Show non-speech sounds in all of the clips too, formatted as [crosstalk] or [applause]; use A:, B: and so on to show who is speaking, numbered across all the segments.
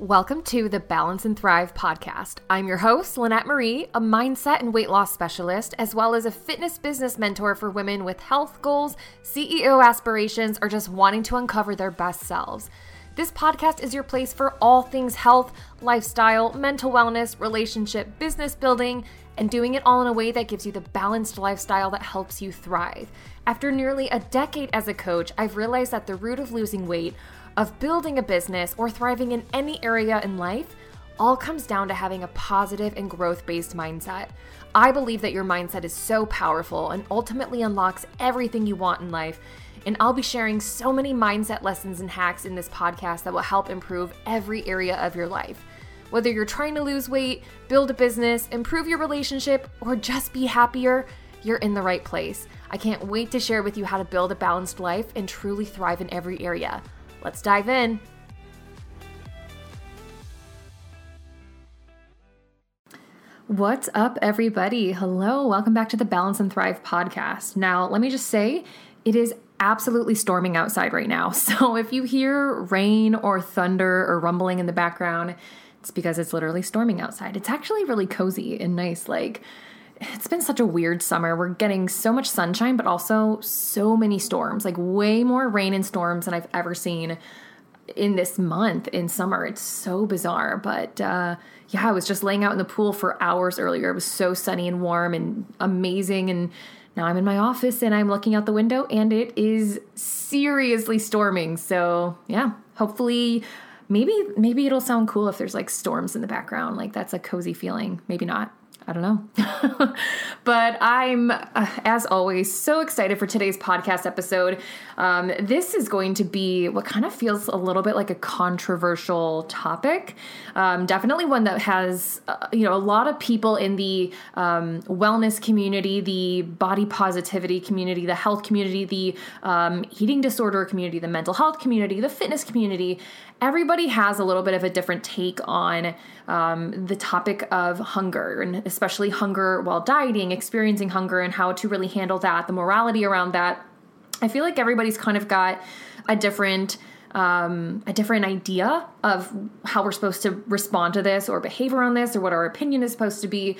A: Welcome to the Balance and Thrive podcast. I'm your host, Lynette Marie, a mindset and weight loss specialist, as well as a fitness business mentor for women with health goals, CEO aspirations, or just wanting to uncover their best selves. This podcast is your place for all things health, lifestyle, mental wellness, relationship, business building, and doing it all in a way that gives you the balanced lifestyle that helps you thrive. After nearly a decade as a coach, I've realized that the root of losing weight of building a business or thriving in any area in life all comes down to having a positive and growth based mindset. I believe that your mindset is so powerful and ultimately unlocks everything you want in life. And I'll be sharing so many mindset lessons and hacks in this podcast that will help improve every area of your life. Whether you're trying to lose weight, build a business, improve your relationship, or just be happier, you're in the right place. I can't wait to share with you how to build a balanced life and truly thrive in every area. Let's dive in. What's up, everybody? Hello, welcome back to the Balance and Thrive podcast. Now, let me just say, it is absolutely storming outside right now. [laughs] So, if you hear rain or thunder or rumbling in the background, it's because it's literally storming outside. It's actually really cozy and nice. Like, it's been such a weird summer. We're getting so much sunshine, but also so many storms, like way more rain and storms than I've ever seen in this month in summer. It's so bizarre. But uh, yeah, I was just laying out in the pool for hours earlier. It was so sunny and warm and amazing. And now I'm in my office and I'm looking out the window and it is seriously storming. So yeah, hopefully maybe maybe it'll sound cool if there's like storms in the background like that's a cozy feeling maybe not I don't know. [laughs] but I'm, uh, as always, so excited for today's podcast episode. Um, this is going to be what kind of feels a little bit like a controversial topic. Um, definitely one that has, uh, you know, a lot of people in the um, wellness community, the body positivity community, the health community, the um, eating disorder community, the mental health community, the fitness community everybody has a little bit of a different take on um, the topic of hunger and especially hunger while dieting, experiencing hunger, and how to really handle that, the morality around that. I feel like everybody's kind of got a different um, a different idea of how we're supposed to respond to this or behave around this or what our opinion is supposed to be.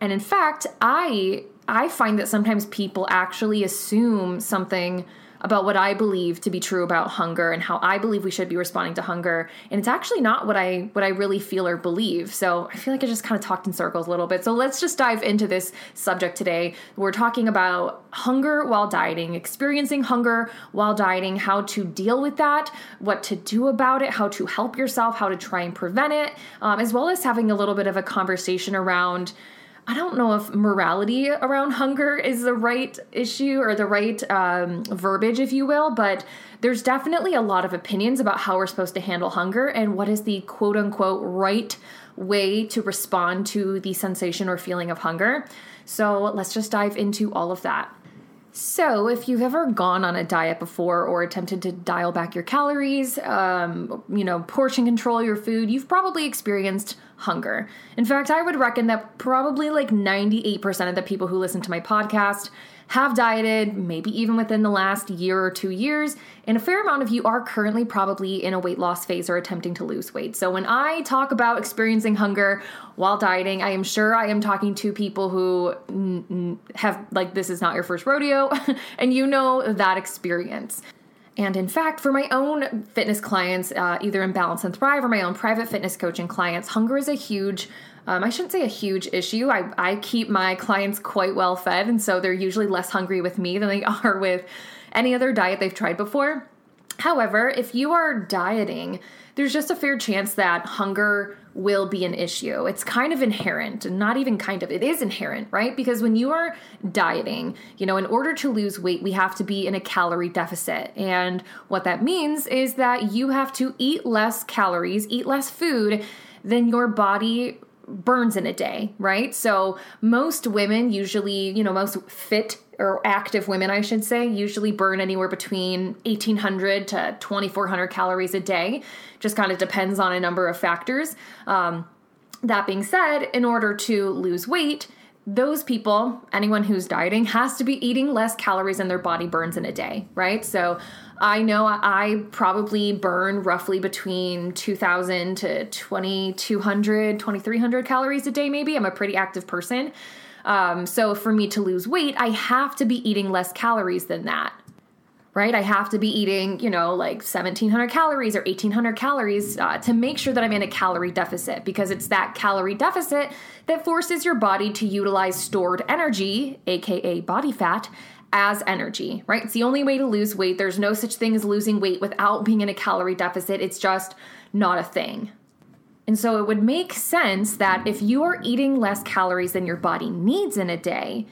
A: And in fact, I I find that sometimes people actually assume something about what I believe to be true about hunger and how I believe we should be responding to hunger. And it's actually not what I what I really feel or believe. So I feel like I just kind of talked in circles a little bit. So let's just dive into this subject today. We're talking about hunger while dieting, experiencing hunger while dieting, how to deal with that, what to do about it, how to help yourself, how to try and prevent it, um, as well as having a little bit of a conversation around I don't know if morality around hunger is the right issue or the right um, verbiage, if you will, but there's definitely a lot of opinions about how we're supposed to handle hunger and what is the quote unquote right way to respond to the sensation or feeling of hunger. So let's just dive into all of that. So, if you've ever gone on a diet before or attempted to dial back your calories, um, you know, portion control your food, you've probably experienced hunger. In fact, I would reckon that probably like 98% of the people who listen to my podcast have dieted, maybe even within the last year or two years, and a fair amount of you are currently probably in a weight loss phase or attempting to lose weight. So when I talk about experiencing hunger while dieting, I am sure I am talking to people who have, like, this is not your first rodeo, [laughs] and you know that experience. And in fact, for my own fitness clients, uh, either in Balance and Thrive or my own private fitness coaching clients, hunger is a huge um, I shouldn't say a huge issue. I, I keep my clients quite well fed, and so they're usually less hungry with me than they [laughs] are with any other diet they've tried before. However, if you are dieting, there's just a fair chance that hunger will be an issue. It's kind of inherent, not even kind of, it is inherent, right? Because when you are dieting, you know, in order to lose weight, we have to be in a calorie deficit. And what that means is that you have to eat less calories, eat less food than your body burns in a day, right? So most women usually, you know, most fit or active women, I should say, usually burn anywhere between 1800 to 2400 calories a day. Just kind of depends on a number of factors. Um, that being said, in order to lose weight, those people, anyone who's dieting, has to be eating less calories than their body burns in a day, right? So I know I probably burn roughly between 2,000 to 2,200, 2,300 calories a day, maybe. I'm a pretty active person. Um, so for me to lose weight, I have to be eating less calories than that right? I have to be eating, you know, like 1700 calories or 1800 calories uh, to make sure that I'm in a calorie deficit because it's that calorie deficit that forces your body to utilize stored energy, aka body fat, as energy, right? It's the only way to lose weight. There's no such thing as losing weight without being in a calorie deficit. It's just not a thing. And so it would make sense that if you are eating less calories than your body needs in a day,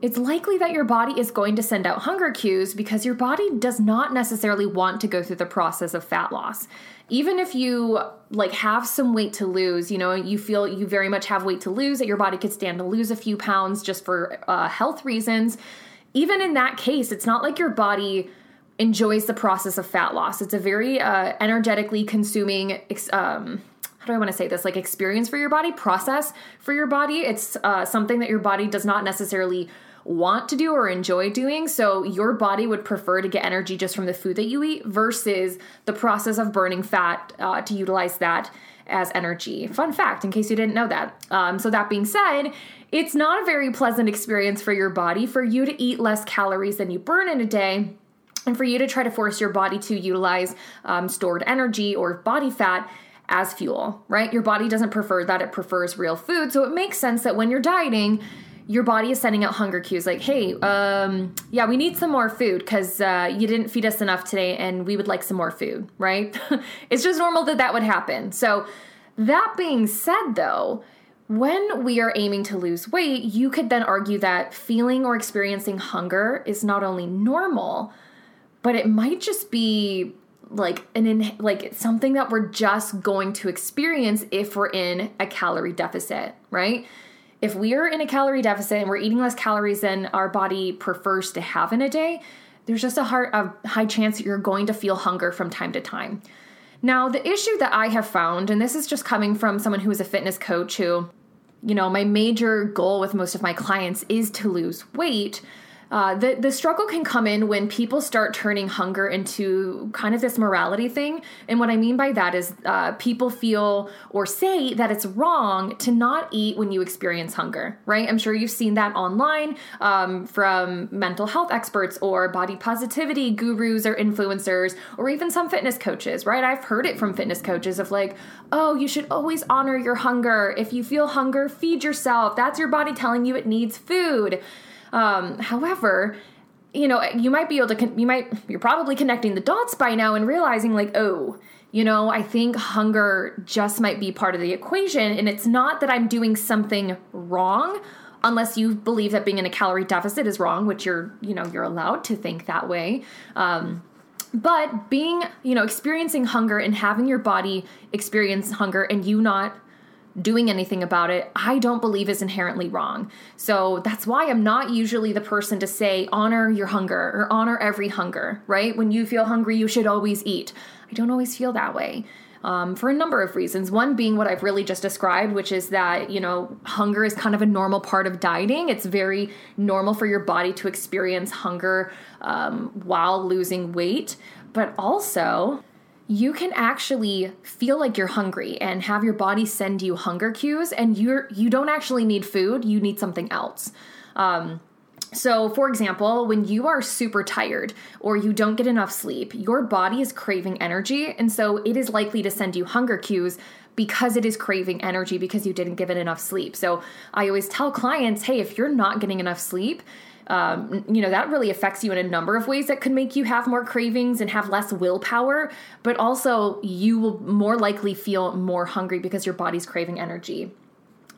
A: it's likely that your body is going to send out hunger cues because your body does not necessarily want to go through the process of fat loss. Even if you like have some weight to lose, you know, you feel you very much have weight to lose that your body could stand to lose a few pounds just for uh, health reasons. Even in that case, it's not like your body enjoys the process of fat loss. It's a very uh, energetically consuming um, do I want to say this? Like experience for your body, process for your body. It's uh, something that your body does not necessarily want to do or enjoy doing. So your body would prefer to get energy just from the food that you eat versus the process of burning fat uh, to utilize that as energy. Fun fact, in case you didn't know that. Um, so, that being said, it's not a very pleasant experience for your body for you to eat less calories than you burn in a day. And for you to try to force your body to utilize um, stored energy or body fat as fuel, right? Your body doesn't prefer that, it prefers real food. So it makes sense that when you're dieting, your body is sending out hunger cues like, hey, um, yeah, we need some more food because uh, you didn't feed us enough today and we would like some more food, right? [laughs] it's just normal that that would happen. So, that being said, though, when we are aiming to lose weight, you could then argue that feeling or experiencing hunger is not only normal, but it might just be like an in, like something that we're just going to experience if we're in a calorie deficit, right? if we are in a calorie deficit and we're eating less calories than our body prefers to have in a day, there's just a, hard, a high chance that you're going to feel hunger from time to time. Now, the issue that I have found, and this is just coming from someone who is a fitness coach who, you know, my major goal with most of my clients is to lose weight. Uh, the the struggle can come in when people start turning hunger into kind of this morality thing, and what I mean by that is uh, people feel or say that it's wrong to not eat when you experience hunger. Right? I'm sure you've seen that online um, from mental health experts or body positivity gurus or influencers, or even some fitness coaches. Right? I've heard it from fitness coaches of like, oh, you should always honor your hunger. If you feel hunger, feed yourself. That's your body telling you it needs food. Um, however, you know, you might be able to, con- you might, you're probably connecting the dots by now and realizing, like, oh, you know, I think hunger just might be part of the equation. And it's not that I'm doing something wrong, unless you believe that being in a calorie deficit is wrong, which you're, you know, you're allowed to think that way. Um, but being, you know, experiencing hunger and having your body experience hunger and you not doing anything about it, I don't believe is inherently wrong. So that's why I'm not usually the person to say, honor your hunger or honor every hunger, right? When you feel hungry, you should always eat. I don't always feel that way. Um, for a number of reasons. One being what I've really just described, which is that, you know, hunger is kind of a normal part of dieting. It's very normal for your body to experience hunger um, while losing weight. But also, you can actually feel like you're hungry and have your body send you hunger cues and you're you don't actually need food you need something else um, so, for example, when you are super tired or you don't get enough sleep, your body is craving energy. And so it is likely to send you hunger cues because it is craving energy because you didn't give it enough sleep. So, I always tell clients hey, if you're not getting enough sleep, um, you know, that really affects you in a number of ways that could make you have more cravings and have less willpower, but also you will more likely feel more hungry because your body's craving energy.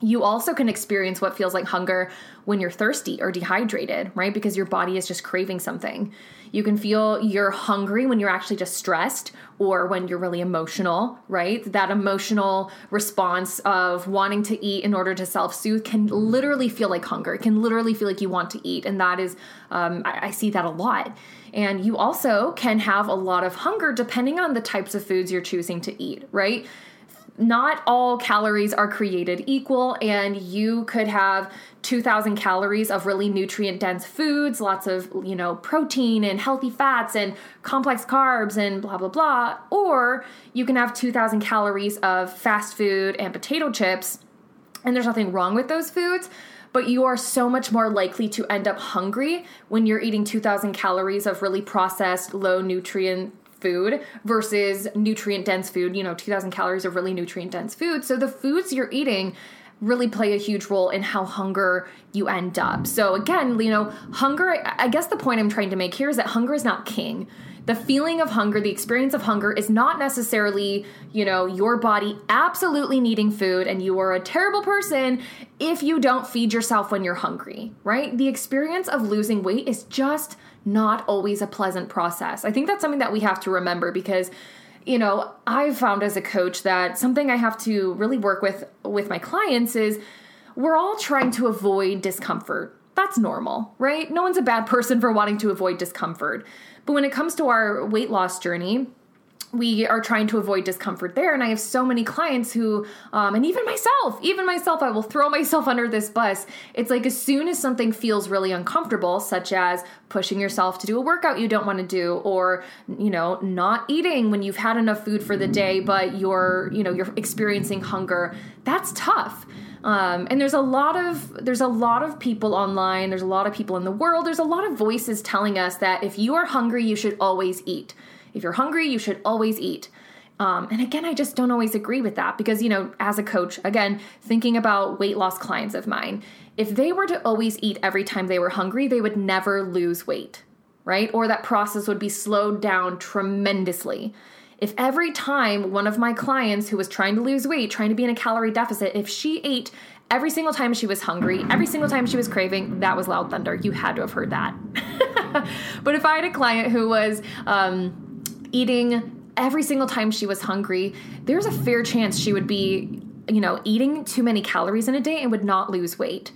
A: You also can experience what feels like hunger when you're thirsty or dehydrated, right? Because your body is just craving something. You can feel you're hungry when you're actually just stressed or when you're really emotional, right? That emotional response of wanting to eat in order to self soothe can literally feel like hunger. It can literally feel like you want to eat. And that is, um, I, I see that a lot. And you also can have a lot of hunger depending on the types of foods you're choosing to eat, right? Not all calories are created equal, and you could have 2000 calories of really nutrient dense foods, lots of, you know, protein and healthy fats and complex carbs and blah, blah, blah. Or you can have 2000 calories of fast food and potato chips, and there's nothing wrong with those foods. But you are so much more likely to end up hungry when you're eating 2,000 calories of really processed, low nutrient food versus nutrient dense food, you know, 2000 calories of really nutrient dense food. So the foods you're eating really play a huge role in how hunger you end up. So again, you know, hunger, I guess the point I'm trying to make here is that hunger is not king. The feeling of hunger, the experience of hunger is not necessarily, you know, your body absolutely needing food and you are a terrible person if you don't feed yourself when you're hungry, right? The experience of losing weight is just not always a pleasant process. I think that's something that we have to remember because you know, I've found as a coach that something I have to really work with with my clients is we're all trying to avoid discomfort. That's normal, right? No one's a bad person for wanting to avoid discomfort. But when it comes to our weight loss journey, we are trying to avoid discomfort there. And I have so many clients who, um, and even myself, even myself, I will throw [laughs] myself under this bus. It's like as soon as something feels really uncomfortable, such as pushing yourself to do a workout you don't want to do, or, you know, not eating when you've had enough food for the day, but you're, you know, you're experiencing hunger, that's tough. Um, and there's a lot of there's a lot of people online there's a lot of people in the world there's a lot of voices telling us that if you are hungry you should always eat if you're hungry, you should always eat. Um, and again, I just don't always agree with that because, you know, as a coach, again, thinking about weight loss clients of mine, if they were to always eat every time they were hungry, they would never lose weight, right? Or that process would be slowed down tremendously. If every time one of my clients who was trying to lose weight, trying to be in a calorie deficit, if she ate every single time she was hungry, every single time she was craving, that was loud thunder. You had to have heard that. [laughs] but if I had a client who was, um, eating every single time she was hungry, there's a fair chance she would be, you know, eating too many calories in a day and would not lose weight.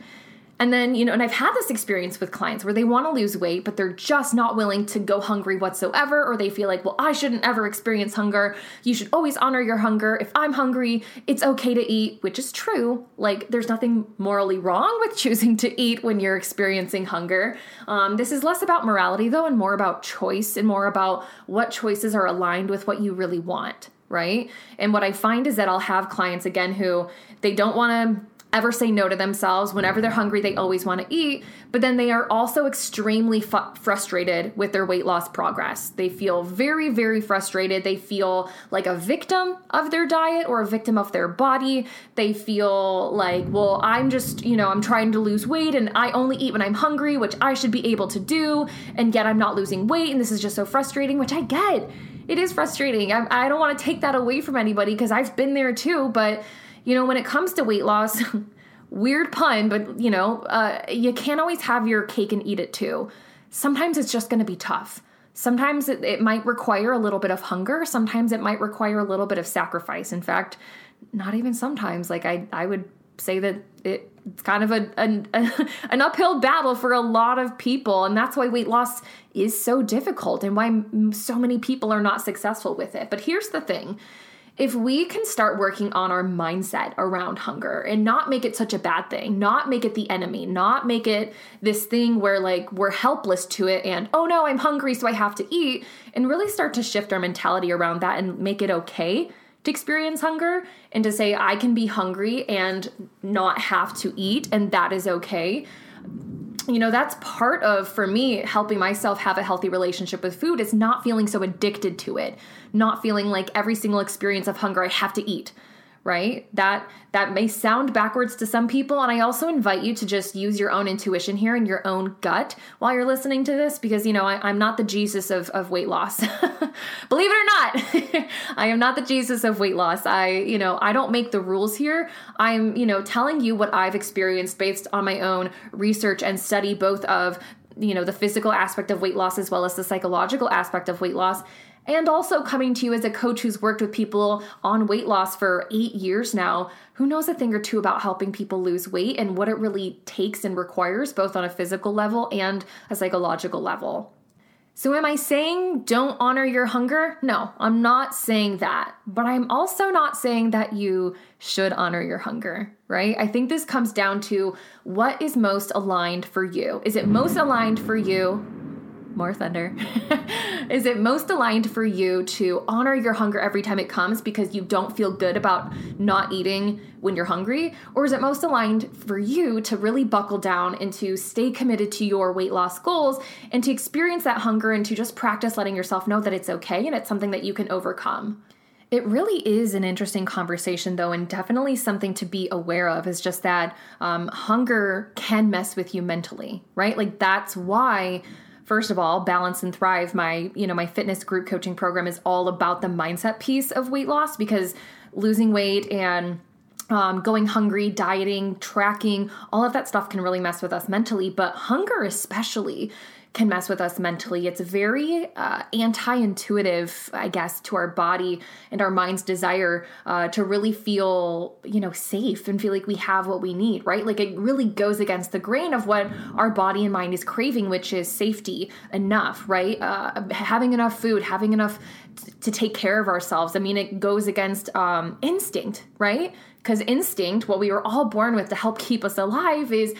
A: And then, you know, and I've had this experience with clients where they want to lose weight, but they're just not willing to go hungry whatsoever, or they feel like, well, I shouldn't ever experience hunger. You should always honor your hunger. If I'm hungry, it's okay to eat, which is true. Like, there's nothing morally wrong with [laughs] choosing to eat when you're experiencing hunger. Um, this is less about morality, though, and more about choice and more about what choices are aligned with what you really want right? And what I find is that I'll have clients again who they don't want to ever say no to themselves. Whenever they're hungry, they always want to eat, but then they are also extremely fu- frustrated with their weight loss progress. They feel very, very frustrated. They feel like a victim of their diet or a victim of their body. They feel like, well, I'm just, you know, I'm trying to lose weight and I only eat when I'm hungry, which I should be able to do, and yet I'm not losing weight, and this is just so frustrating, which I get. It is frustrating. I, I don't want to take that away from anybody because I've been there too, but you know, when it comes to weight loss, [laughs] weird pun, but you know, uh, you can't always have your cake and eat it too. Sometimes it's just going to be tough. Sometimes it, it might require a little bit of hunger. Sometimes it might require a little bit of sacrifice. In fact, not even sometimes. Like I, I would say that it, it's kind of a, an, a, [laughs] an uphill battle for a lot of people, and that's why weight loss is so difficult and why so many people are not successful with it. But here's the thing if we can start working on our mindset around hunger and not make it such a bad thing, not make it the enemy, not make it this thing where like we're helpless to it and oh no, I'm hungry so I have to eat, and really start to shift our mentality around that and make it okay to experience hunger and to say I can be hungry and not have to eat and that is okay you know that's part of for me helping myself have a healthy relationship with food is not feeling so addicted to it. Not feeling like every single experience of hunger i have to eat right? That that may sound backwards to some people and i also invite you to just use your own intuition here and your own gut while you're listening to this because you know I, am not the jesus of, of weight loss. [laughs] Believe it or not [laughs] i am not the jesus of weight loss. I you know i don't make the rules here. I'm you know telling you what i've experienced based on my own research and study both of you know the physical aspect of weight loss as well as the psychological aspect of weight loss and also coming to you as a coach who's worked with people on weight loss for eight years now, who knows a thing or two about helping people lose weight and what it really takes and requires, both on a physical level and a psychological level. So, am I saying don't honor your hunger? No, I'm not saying that. But I'm also not saying that you should honor your hunger, right? I think this comes down to what is most aligned for you. Is it most aligned for you more thunder. [laughs] is it most aligned for you to honor your hunger every time it comes because you don't feel good about not eating when you're hungry? Or is it most aligned for you to really buckle down and to stay committed to your weight loss goals and to experience that hunger and to just practice letting yourself know that it's okay and it's something that you can overcome? It really is an interesting conversation, though, and definitely something to be aware of is just that um, hunger can mess with you mentally, right? Like, that's why first of all balance and thrive. My you know my fitness group coaching program is all about the mindset piece of weight loss because losing weight and um, going hungry, dieting, tracking, all of that stuff can really mess with us mentally, but hunger especially can mess with us mentally. It's very uh, anti intuitive, I guess, to our body and our mind's desire uh, to really feel, you know, safe and feel like we have what we need, right? Like it really goes against the grain of what our body and mind is craving, which is safety enough, right? Uh, having enough food, having enough t- to take care of ourselves. I mean, it goes against um, instinct, right? Because instinct, what we were all born with to help [laughs] keep us alive, is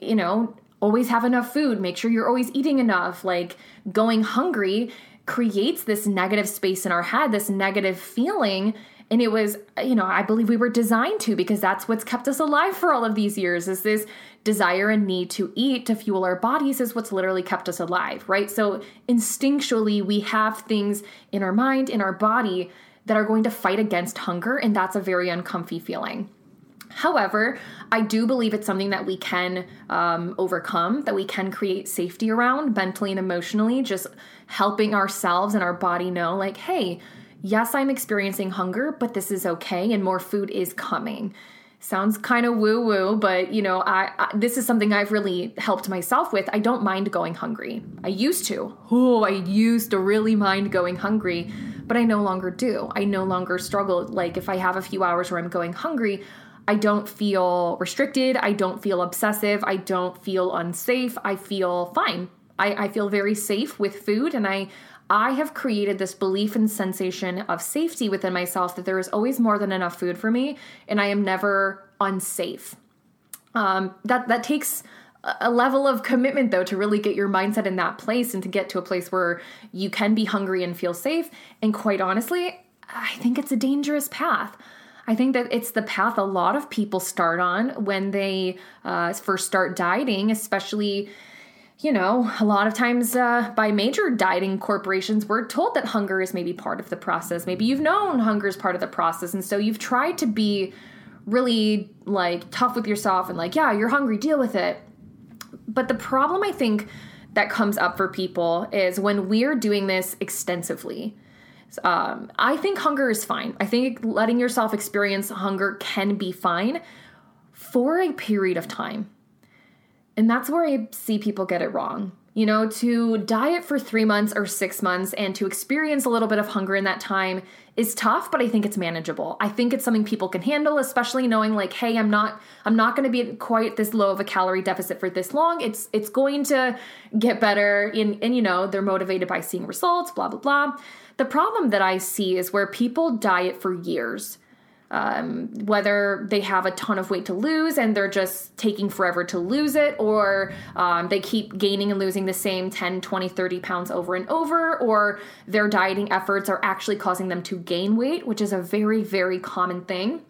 A: you know, always have enough food, make sure you're always eating enough. Like going hungry creates this negative space in our head, this negative feeling. And it was, you know, I believe we were designed to because that's what's kept us alive for all of these years is this desire and need to eat to fuel our bodies is what's literally kept us alive, right? So instinctually, we have things in our mind, in our body that are going to fight against hunger. And that's a very uncomfy feeling. However, I do believe it's something that we can um, overcome, that we can create safety around mentally and emotionally, just helping ourselves and our body know, like, hey, yes, I'm experiencing hunger, but this is okay and more food is coming. Sounds kind of woo woo, but you know, I, I, this is something I've really helped myself with. I don't mind going hungry. I used to. Oh, I used to really mind going hungry, but I no longer do. I no longer struggle. Like if I have a few hours where I'm going hungry, I don't feel restricted. I don't feel obsessive. I don't feel unsafe. I feel fine. I, I feel very safe with food and I I have created this belief and sensation of safety within myself that there is always more than enough food for me and I am never unsafe. Um, that that takes a level of commitment though to really get your mindset in that place and to get to a place where you can be hungry and feel safe and quite honestly i think it's a dangerous path I think that it's the path a lot of people start on when they uh, first start dieting, especially. You know, a lot of times uh, by major dieting corporations, we're told that hunger is maybe part of the process. Maybe you've known hunger is part of the process. And so you've tried to be really like tough with yourself and like, yeah, you're hungry, deal with it. But the problem I think that comes up for people is when we're doing this extensively um, I think hunger is fine. I think letting yourself experience hunger can be fine for a period of time. And that's where I see people get it wrong. You know, to diet for three months or six months and to experience a little bit of hunger in that time is tough, but I think it's manageable. I think it's something people can handle, especially knowing like, hey, I'm not I'm not gonna be quite this low of a calorie deficit for this long. It's it's going to get better and, and you know, they're motivated by seeing results, blah, blah, blah. The problem that I see is where people diet for years. Um, whether they have a ton of weight to lose and they're just taking forever to lose it, or um, they keep gaining and losing the same 10, 20, 30 pounds over and over, or their dieting efforts are actually causing them to gain weight, which is a very, very common thing.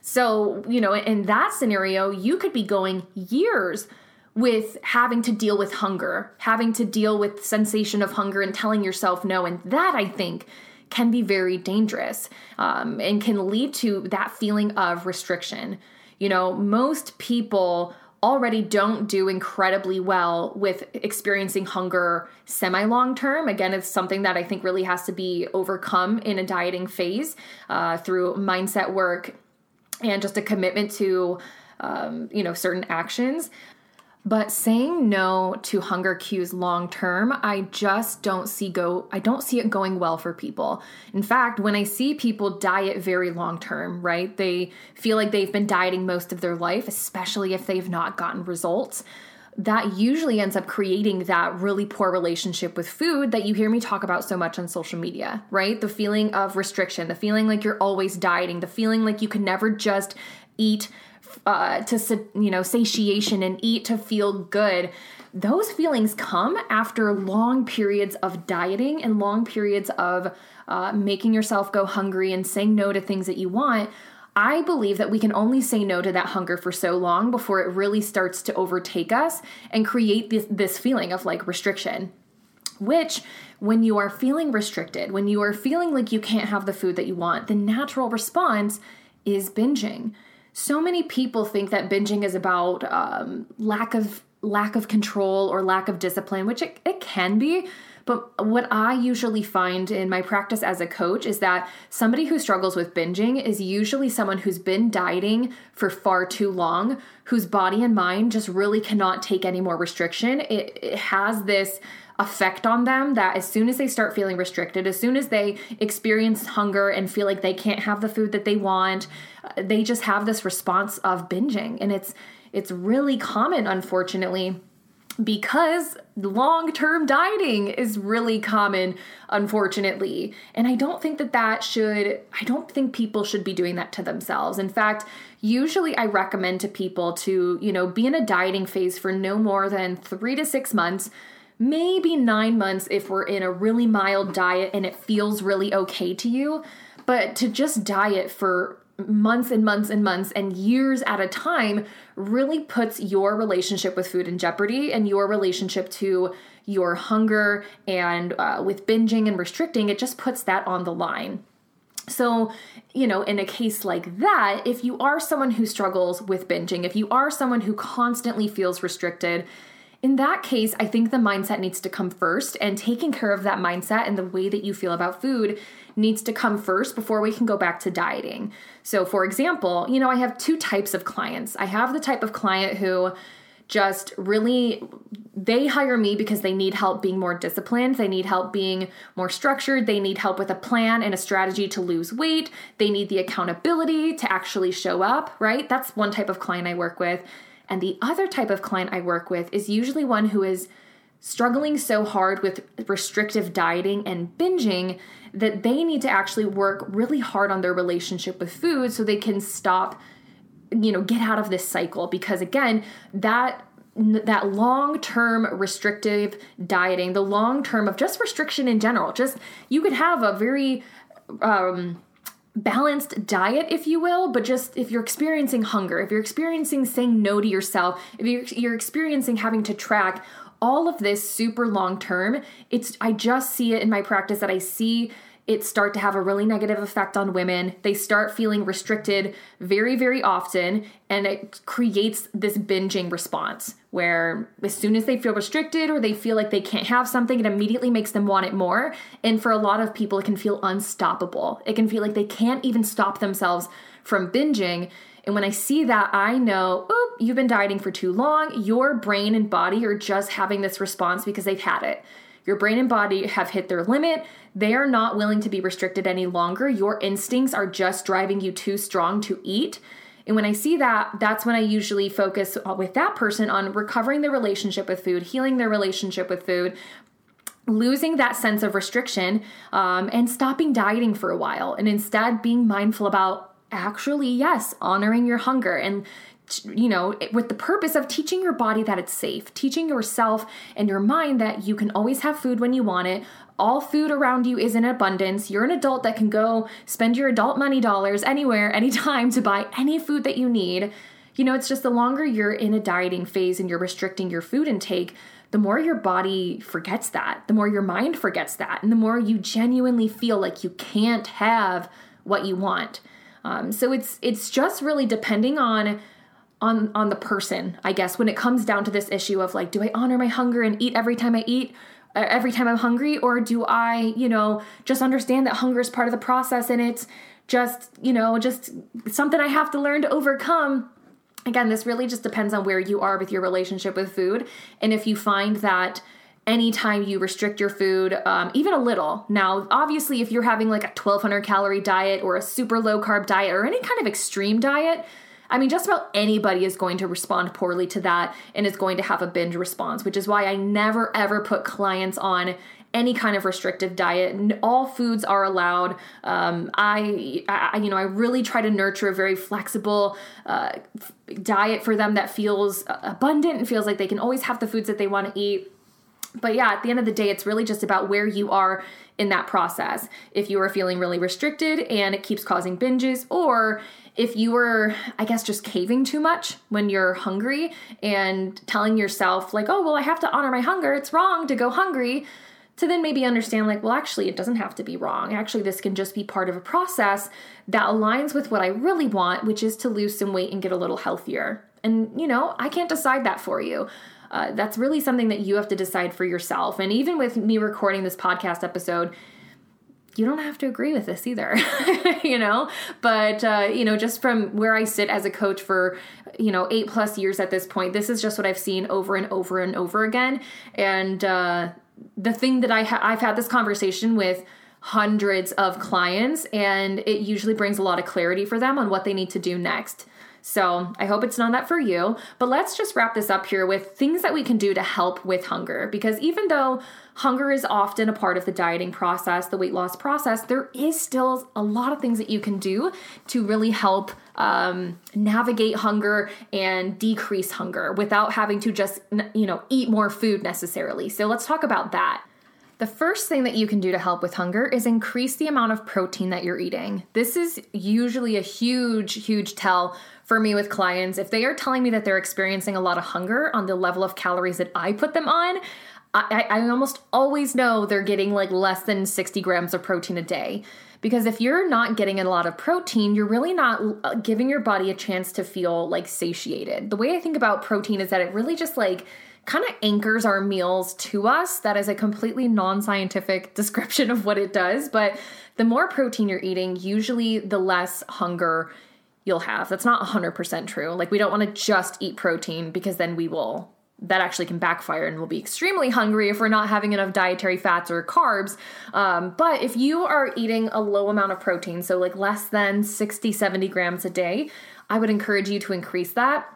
A: So, you know, in that scenario, you could be going years with having to deal with hunger, having to deal with sensation of hunger and telling yourself no. And that I think can be very dangerous um, and can lead to that feeling of restriction. You know, most people already don't do incredibly well with experiencing hunger semi long term. Again, it's something that I think really has to be overcome in a dieting phase uh, through mindset work and just a commitment to um, you know certain actions but saying no to hunger cues long term, I just don't see go I don't see it going well for people. In fact, when I see people diet very long term, right? They feel like they've been dieting most of their life, especially if they've not gotten results. that usually ends up creating that really poor relationship with food that you hear me talk about so much on social media, right? The feeling of restriction, the feeling like you're always dieting, the feeling like you can never just eat uh, to you know satiation and eat to feel good those feelings come after long periods of dieting and long periods of uh, making yourself go hungry and saying no to things that you want I believe that we can only say no to that hunger for so long before it really starts to overtake us and create this, this feeling of like restriction. Which, when you are feeling restricted, when you are feeling like you can't have the food that you want, the natural response is binging. So many people think that binging is about um, lack of lack of control or lack of discipline, which it, it can be, but what I usually find in my practice as a coach is that somebody who struggles with binging is usually someone who's been dieting for far too long, whose body and mind just really cannot take any more restriction. It, it has this effect on them that as soon as they start feeling restricted, as soon as they experience hunger and feel like they can't have the food that they want, uh, they just have this response of binging. And it's it's really common unfortunately because long term dieting is really common, unfortunately. And I don't think that that should, I don't think people should be doing that to themselves. In fact, usually I recommend to people to, you know, be in a dieting phase for no more than three to six months. Maybe nine months if we're in a really mild diet and it feels really okay to you. But to just diet for months and months and months and years at a time really puts your relationship with food in jeopardy and your relationship to your hunger and uh, with binging and restricting, it just puts that on the line. So, you know, in a case like that, if you are someone who struggles with binging, if you are someone who constantly feels restricted, in that case, I think the mindset needs to come first, and taking care of that mindset and the way that you feel about food needs to come first before we can go back to dieting. So, for example, you know, I have two types of clients. I have the type of client who just really they hire me because they need help being more disciplined they need help being more structured they need help with a plan and a strategy to lose weight they need the accountability to actually show up right that's one type of client i work with and the other type of client i work with is usually one who is struggling so hard with restrictive dieting and binging that they need to actually work really hard on their relationship with food so they can stop you know get out of this cycle. Because again that that long-term restrictive dieting the long term of just restriction in general just you could have a very um balanced diet, if you will, but just if you're experiencing hunger, if you're experiencing saying no to yourself, if you're, you're experiencing having to track all of this super long term, it's I just see it in my practice that I see it start to have a really negative effect on women. They start feeling restricted very, very often, and it creates this binging response where as soon as they feel restricted or they feel like they can't have something, it immediately makes them want it more. And for a lot of people, it can feel unstoppable. It can feel like they can't even stop themselves from binging. And when I see that, I know, oop, you've been dieting for too long. Your brain and body are just having this response because they've had it. Your brain and body have hit their limit. They are not willing to be restricted any longer. Your instincts are just driving you too strong to eat. And when I see that, that's when I usually focus with that person on recovering their relationship with food, healing their relationship with food, losing that sense of restriction, um, and stopping dieting for a while, and instead being mindful about actually, yes, honoring your hunger and you know, with the purpose of teaching your body that it's safe, teaching yourself and your mind that you can always have food when you want it. All food around you is in abundance. You're an adult that can go spend your adult money dollars anywhere, anytime to buy any food that you need. You know, it's just the longer you're in a dieting phase and you're restricting your food intake, the more your body forgets that, the more your mind forgets that, and the more you genuinely feel like you can't have what you want. Um, so it's it's just really depending on on on the person, I guess, when it comes down to this issue of like, do I honor my hunger and eat every time I eat? Every time I'm hungry, or do I, you know, just understand that hunger is part of the process and it's just, you know, just something I have to learn to overcome? Again, this really just depends on where you are with your relationship with food. And if you find that anytime you restrict your food, um, even a little. Now, obviously, if you're having like a 1200 calorie diet or a super low carb diet or any kind of extreme diet, I mean, just about anybody is going to respond poorly to that and is going to have a binge response, which is why I never ever put clients on any kind of restrictive diet. All foods are allowed. Um, I, I, you know, I really try to nurture a very flexible uh, diet for them that feels abundant and feels like they can always have the foods that they want to eat. But yeah, at the end of the day, it's really just about where you are in that process. If you are feeling really restricted and it keeps causing binges, or if you were, I guess, just caving too much when you're hungry and telling yourself, like, oh, well, I have to honor my hunger, it's wrong to go hungry to then maybe understand like well actually it doesn't have to be wrong. Actually this can just be part of a process that aligns with what i really want which is to lose some weight and get a little healthier. And you know i can't decide that for you. Uh, that's really something that you have to decide for yourself. And even with me recording this podcast episode you don't have to agree with this either [laughs] you know but uh, you know just from where i sit as a coach for you know eight plus years at this point this is just what i've seen over and over and over again and uh, the thing that I ha- I've had this conversation with hundreds of clients and it usually brings a lot of clarity for them on what they need to do next. So, I hope it's not that for you, but let's just wrap this up here with things that we can do to help with hunger because even though hunger is often a part of the dieting process, the weight loss process, there is still a lot of things that you can do to really help um, navigate hunger and decrease hunger without having to just, you know, eat more food necessarily. So let's talk about that. The first thing that you can do to help with hunger is increase the amount of protein that you're eating. This is usually a huge, huge tell for me with clients. If they are telling me that they're experiencing a lot of hunger on the level of calories that I put them on, I, I almost always know they're getting like less than 60 grams of protein a day. Because if you're not getting a lot of protein, you're really not uh, giving your body a chance to feel like satiated. The way I think about protein is that it really just like kind of anchors our meals to us. That is a completely non scientific [laughs] description of what it does. But the more protein you're eating, usually the less hunger you'll have. That's not 100% true. Like, we don't want to just eat protein because then we will that actually can backfire and we'll be extremely hungry if we're not having enough dietary fats or carbs. Um, but if you are eating a low amount of protein, so like less than 60, 70 grams a day, I would encourage you to increase that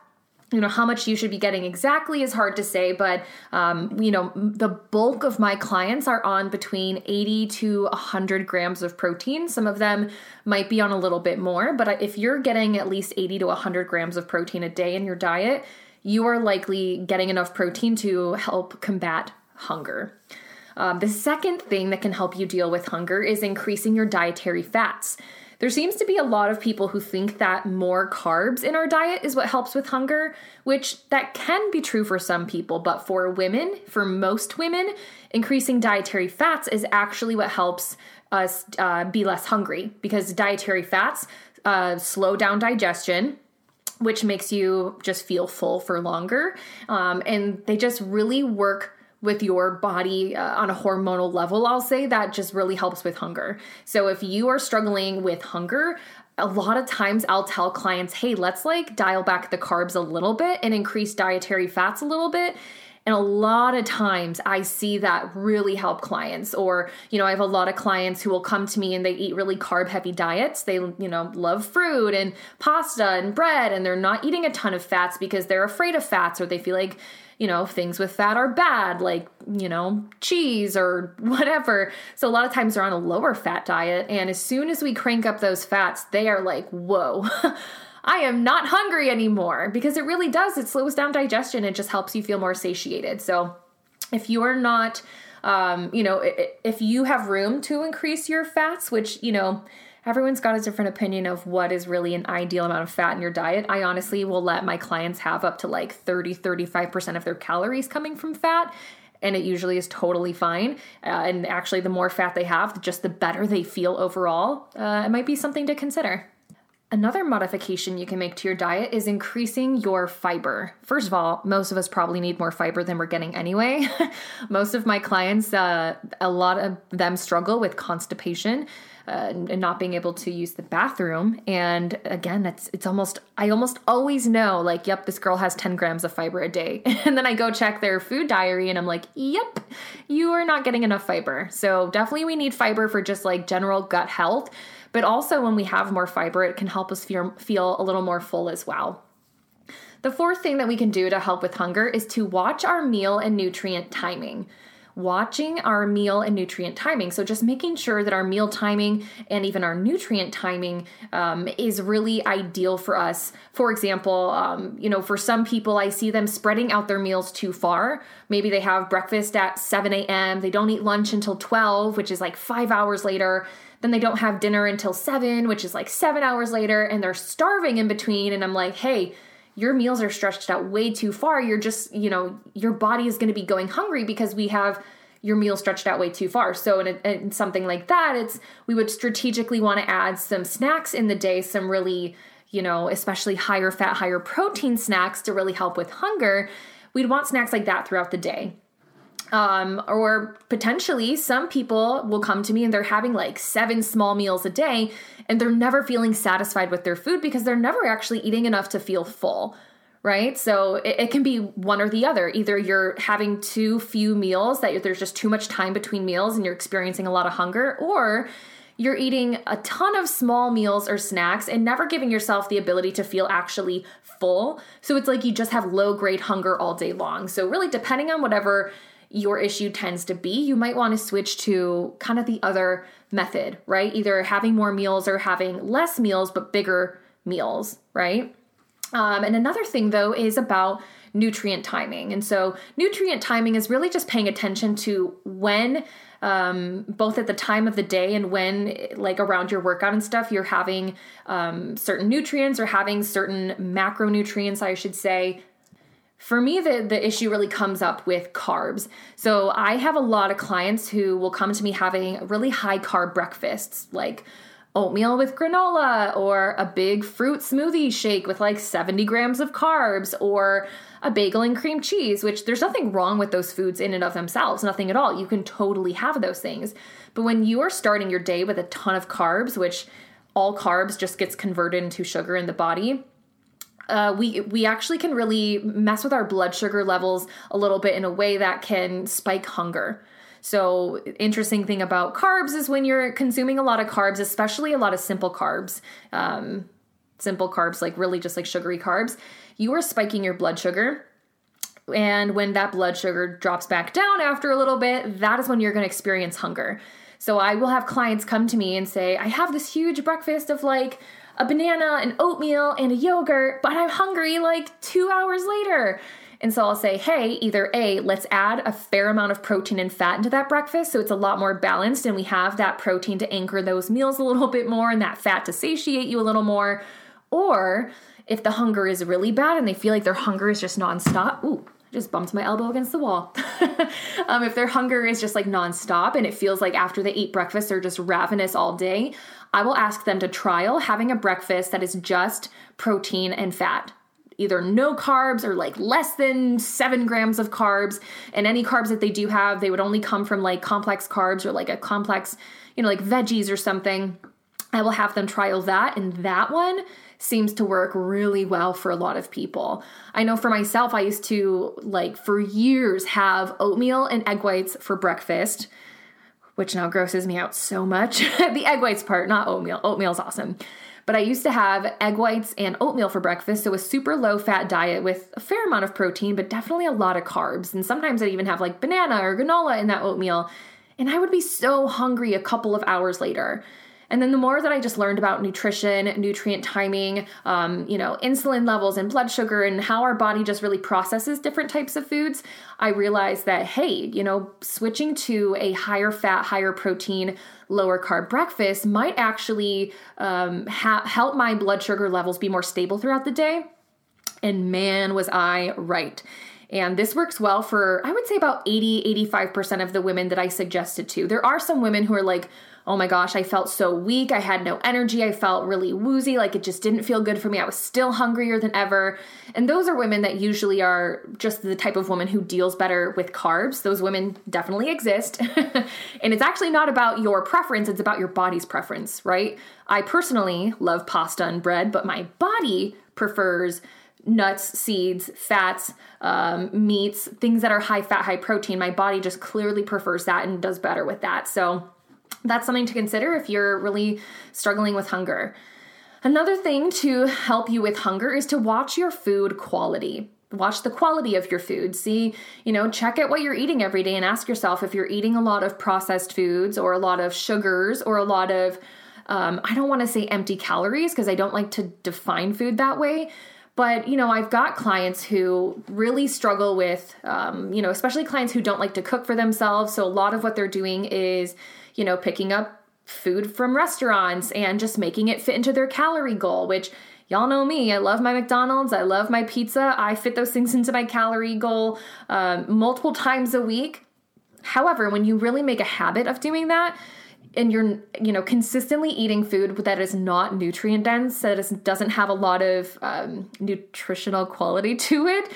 A: you know how much you should be getting exactly is hard to say but um, you know the bulk of my clients are on between 80 to 100 grams of protein some of them might be on a little bit more but if you're getting at least 80 to 100 grams of protein a day in your diet you are likely getting enough protein to help combat hunger. Um, the second thing that can help you deal with hunger is increasing your dietary fats. There seems to be a lot of people who think that more carbs in our diet is what helps with hunger, which that can be true for some people, but for women, for most women, increasing dietary fats is actually what helps us uh, be less hungry because dietary fats uh, slow down digestion which makes you just feel full for longer. Um, and they just really work with your body uh, on a hormonal level, I'll say that just really helps with hunger. So if you are struggling with hunger, a lot of times I'll tell clients, hey, let's like dial back the carbs a little bit and increase dietary fats a little bit. And a lot of times I see that really help clients. Or, you know, I have a lot of clients who will come to me and they eat really carb heavy diets. They, you know, love fruit and pasta and bread, and they're not eating a ton of fats because they're afraid of fats or they feel like, you know, things with fat are bad, like, you know, cheese or whatever. So a lot of times they're on a lower fat diet. And as soon as we crank up those fats, they are like, whoa. [laughs] I am not hungry anymore because it really does. It slows down digestion. It just helps you feel more satiated. So if you are not, um, you know, if you have room to increase your fats, which, you know, everyone's got a different opinion of what is really an ideal amount of fat in your diet. I honestly will let my clients have up to like 30, 35% of their calories coming from fat. And it usually is totally fine. Uh, and actually, the more fat they have, just the better they feel overall. Uh, it might be something to consider. Another modification you can make to your diet is increasing your fiber. First of all, most of us probably need more fiber than we're getting anyway. [laughs] most of my clients, uh, a lot of them struggle with constipation. Uh, and not being able to use the bathroom. And again, it's it's almost I almost always know like, yep, this girl has 10 grams of fiber a day. [laughs] and then I go check their food diary and I'm like, yep, you are not getting enough fiber. So definitely we need fiber for just like general gut health. But also, when we have more fiber, it can help us feel, feel a little more full as well. The fourth thing that we can do to help with hunger is to watch our meal and nutrient timing watching our meal and nutrient timing. So, just making sure that our meal timing and even our nutrient timing um, is really ideal for us. For example, um, you know, for some people, I see them spreading out their meals too far. Maybe they have breakfast at 7 a.m., they don't eat lunch until 12, which is like five hours later. Then they don't have dinner until 7, which is like seven hours later, and they're starving in between. And I'm like, hey, your meals are stretched out way too far. You're just, you know, your body is going to be going hungry because we have your meal stretched out way too far. So, in, a, in something like that, it's we would strategically want to add some snacks in the day, some really, you know, especially higher fat, higher protein snacks to really help with hunger. We'd want snacks like that throughout the day. Um, or potentially some people will come to me and they're having like seven small meals a day and they're never feeling satisfied with their food because they're never actually eating enough to feel full right? So it, it, can be one or the other. Either you're having too few meals, that there's just too much time between meals and you're experiencing a lot of hunger, or you're eating a ton of small meals or snacks and never giving yourself the ability to feel actually full. So it's like you just have low grade hunger all day long. So, really, depending on whatever your issue tends to be, you might want to switch to kind of the other method, right? Either having more meals or having less meals, but bigger meals, right? Um, and another thing, though, is about nutrient timing. And so, nutrient timing is really just paying attention to when, um, both at the time of the day and when, like around your workout and stuff, you're having um, certain nutrients or having certain macronutrients, I should say, for me, the, the issue really comes up with carbs. So I have a lot of clients who will come to me having really high carb breakfasts, like oatmeal with granola, or a big fruit smoothie shake with like 70 grams of carbs, or a bagel and cream cheese, which there's nothing wrong with those foods in and of themselves, nothing at all. You can totally have those things. But when you are starting your day with a ton of carbs, which all carbs just gets converted into sugar in the body, uh, we we actually can really mess with our blood sugar levels a little bit in a way that can spike hunger. So, interesting thing about carbs is when you're consuming a lot of carbs, especially a lot of simple carbs, um, simple carbs like really just like sugary carbs, you are spiking your blood sugar. And when that blood sugar drops back down after a little bit, that is when you're going to experience hunger. So I will have clients come to me and say, I have this huge breakfast of like a banana, an oatmeal, and a yogurt, but I'm hungry like two hours later. And so I'll say, hey, either A, let's add a fair amount of protein and fat into that breakfast so it's a lot more balanced and we have that protein to anchor those meals a little [laughs] bit more and that fat to satiate you a little more. Or if the hunger is really bad and they feel like their hunger is just nonstop, ooh, just bumped my elbow against the wall. [laughs] um, if their hunger is just like nonstop and it feels like after they eat breakfast they're just ravenous all day, I will ask them to trial having a breakfast that is just protein and fat. Either no carbs or like less than seven grams of carbs. And any carbs that they do have, they would only come from like complex carbs or like a complex, you know, like veggies or something. I will have them trial that. And that one seems to work really well for a lot of people. I know for myself, I used to like for years have oatmeal and egg whites for breakfast which now grosses me out so much. [laughs] the egg whites part, not oatmeal. Oatmeal's awesome. But I used to have egg whites and oatmeal for breakfast, so a super low fat diet with a fair amount of protein, but definitely a lot of carbs. And sometimes I'd even have like banana or granola in that oatmeal. And I would be so hungry a couple of hours later. And then the more that I just learned about nutrition, nutrient timing, um, you know, insulin levels and blood sugar and how our body just really processes different types of foods, I realized that, hey, you know, switching to a higher fat, higher protein, lower carb breakfast might actually um, ha- help my blood sugar levels be more stable throughout the day. And man, was I right. And this works well for, I would say, about 80, 85% of the women that I suggested to. There are some women who are like, oh my gosh, I felt so weak. I had no energy. I felt really woozy. Like it just didn't feel good for me. I was still hungrier than ever. And those are women that usually are just the type of woman who deals better with carbs. Those women definitely exist. [laughs] and it's actually not about your preference, it's about your body's preference, right? I personally love pasta and bread, but my body prefers nuts, seeds, fats, um, meats, things that are high fat, high protein. My body just clearly prefers that and does better with that. So, that's something to consider if you're really struggling with hunger. Another thing to help you with hunger is to watch your food quality. Watch the quality of your food. See, you know, check out what you're eating every day and ask yourself if you're eating a lot of processed foods or a lot of sugars or a lot of, um, I don't want to say empty calories because I don't like to define food that way. But, you know, I've got clients who really struggle with, um, you know, especially clients who don't like to cook for themselves. So a lot of what they're doing is, you know, picking up food from restaurants and just making it fit into their calorie goal, which y'all know me. I love my McDonald's. I love my pizza. I fit those things into my calorie goal um, multiple times a week. However, when you really make a habit of doing that, and you're you know consistently eating food that is not nutrient dense that is, doesn't have a lot of um, nutritional quality to it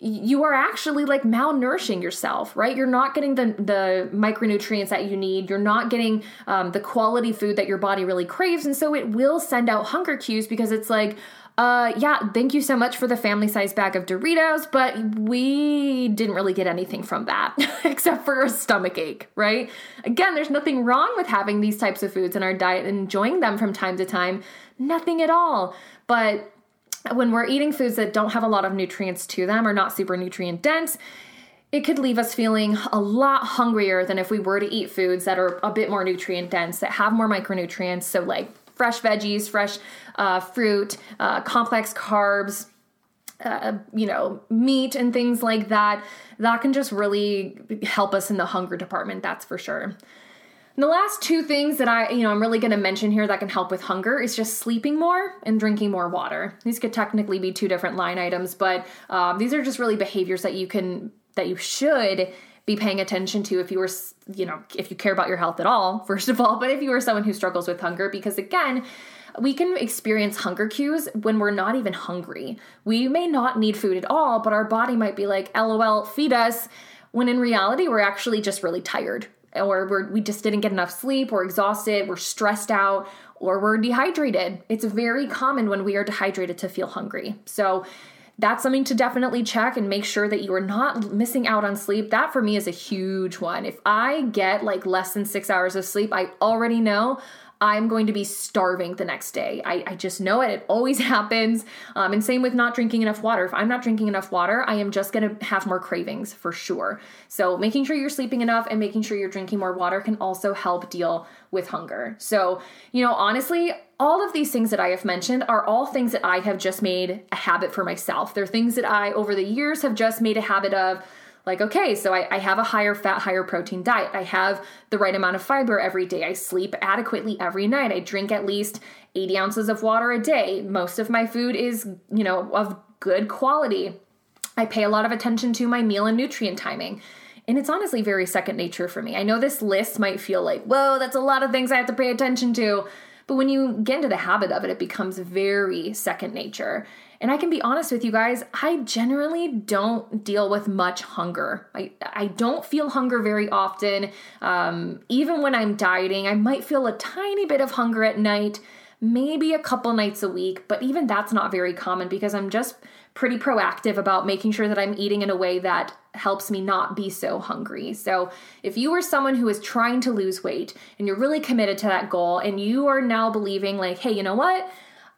A: you are actually like malnourishing yourself, right? You're not getting the the micronutrients that you need. You're not getting um, the quality food that your body really craves, and so it will send out hunger cues because it's like, uh, yeah, thank you so much for the family size bag of Doritos, but we didn't really get anything from that [laughs] except for a stomach ache, right? Again, there's nothing wrong with having these types of foods in our diet and enjoying them from time to time. Nothing at all. But when we're eating foods that don't have a lot of nutrients to them or not super nutrient dense, it could leave us feeling a lot hungrier than if we were to eat foods that are a bit more nutrient dense, that have more micronutrients. So, like fresh veggies, fresh uh, fruit, uh, complex carbs, uh, you know, meat and things like that. That can just really help us in the hunger department, that's for sure. And the last two things that I, you know, I'm really going to mention here that can help with hunger is just sleeping more and drinking more water. These could technically be two different line items, but um, these are just really behaviors that you can that you should be paying attention to if you were, you know, if you care about your health at all, [laughs] first of all, but if you are someone who struggles with hunger, because again, we can experience hunger cues when we're not even hungry. We may not need food at all, but our body might be like, LOL, feed us, when in reality, we're actually just really tired or we just didn't get enough sleep, we're exhausted, we're stressed out, or we're dehydrated. It's very common when we are dehydrated to feel hungry. So that's something to definitely check and make sure that you are not missing out on sleep. That for me is a huge one. If I get like less than six hours of sleep, I already know I'm going to be starving the next day. I, I just know it. It always [laughs] happens. Um, and same with not drinking enough water. If I'm not drinking enough water, I am just going to have more cravings for sure. So making sure you're sleeping enough and making sure you're drinking more water can also help deal with hunger. So, you know, honestly, all of these things that I have mentioned are all things that I have just made a habit for myself. They're things that I, over the years, have just made a habit of like, okay, so I, I, have a higher fat, higher protein diet. I have the right amount of fiber every day. I sleep adequately every night. I drink at least 80 ounces of water a day. Most of my food is, you know, of good quality. I pay a lot of attention to my meal and nutrient timing. And it's honestly very second nature for me. I know this list might feel like, whoa, that's a lot of things I have to pay attention to. But when you get into the habit of it, it becomes very second nature. And I can be honest with you guys, I generally don't deal with much hunger. I, I don't feel hunger very often. Um, even when I'm dieting, I might feel a tiny bit of hunger at night, maybe a couple nights a week, but even that's not very common because I'm just pretty proactive about making sure that I'm eating in a way that helps me not be so hungry. So, if you are someone who is trying to lose weight and you're really committed to that goal and you are now believing, like, hey, you know what?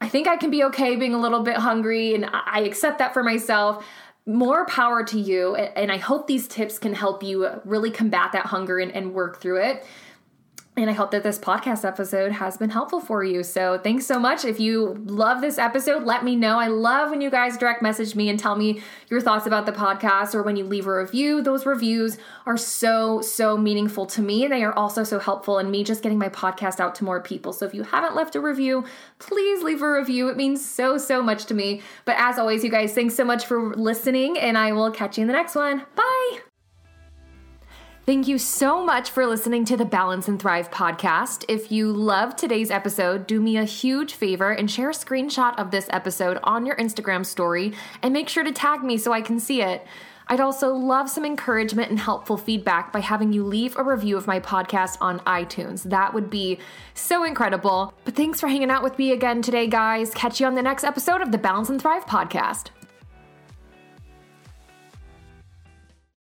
A: I think I can be okay being a little bit hungry and I accept that for myself. More power to you. And I hope these tips can help you really combat that hunger and, and work through it. And I hope that this podcast episode has been helpful for you. So thanks so much. If you love this episode, let me know. I love when you guys direct message me and tell me your thoughts about the podcast or when you leave a review. Those reviews are so, so meaningful to me. And they are also so helpful in me just getting my podcast out to more people. So if you haven't left a review, please leave a review. It means so, so much to me. But as always, you guys, thanks so much for listening, and I will catch you in the next one. Bye. Thank you so much for listening to the Balance and Thrive podcast. If you loved today's episode, do me a huge favor and share a screenshot of this episode on your Instagram story and make sure to tag me so I can see it. I'd also love some encouragement and helpful feedback by having you leave a review of my podcast on iTunes. That would be so incredible. But thanks for hanging out with me again today, guys. Catch you on the next episode of the Balance and Thrive podcast.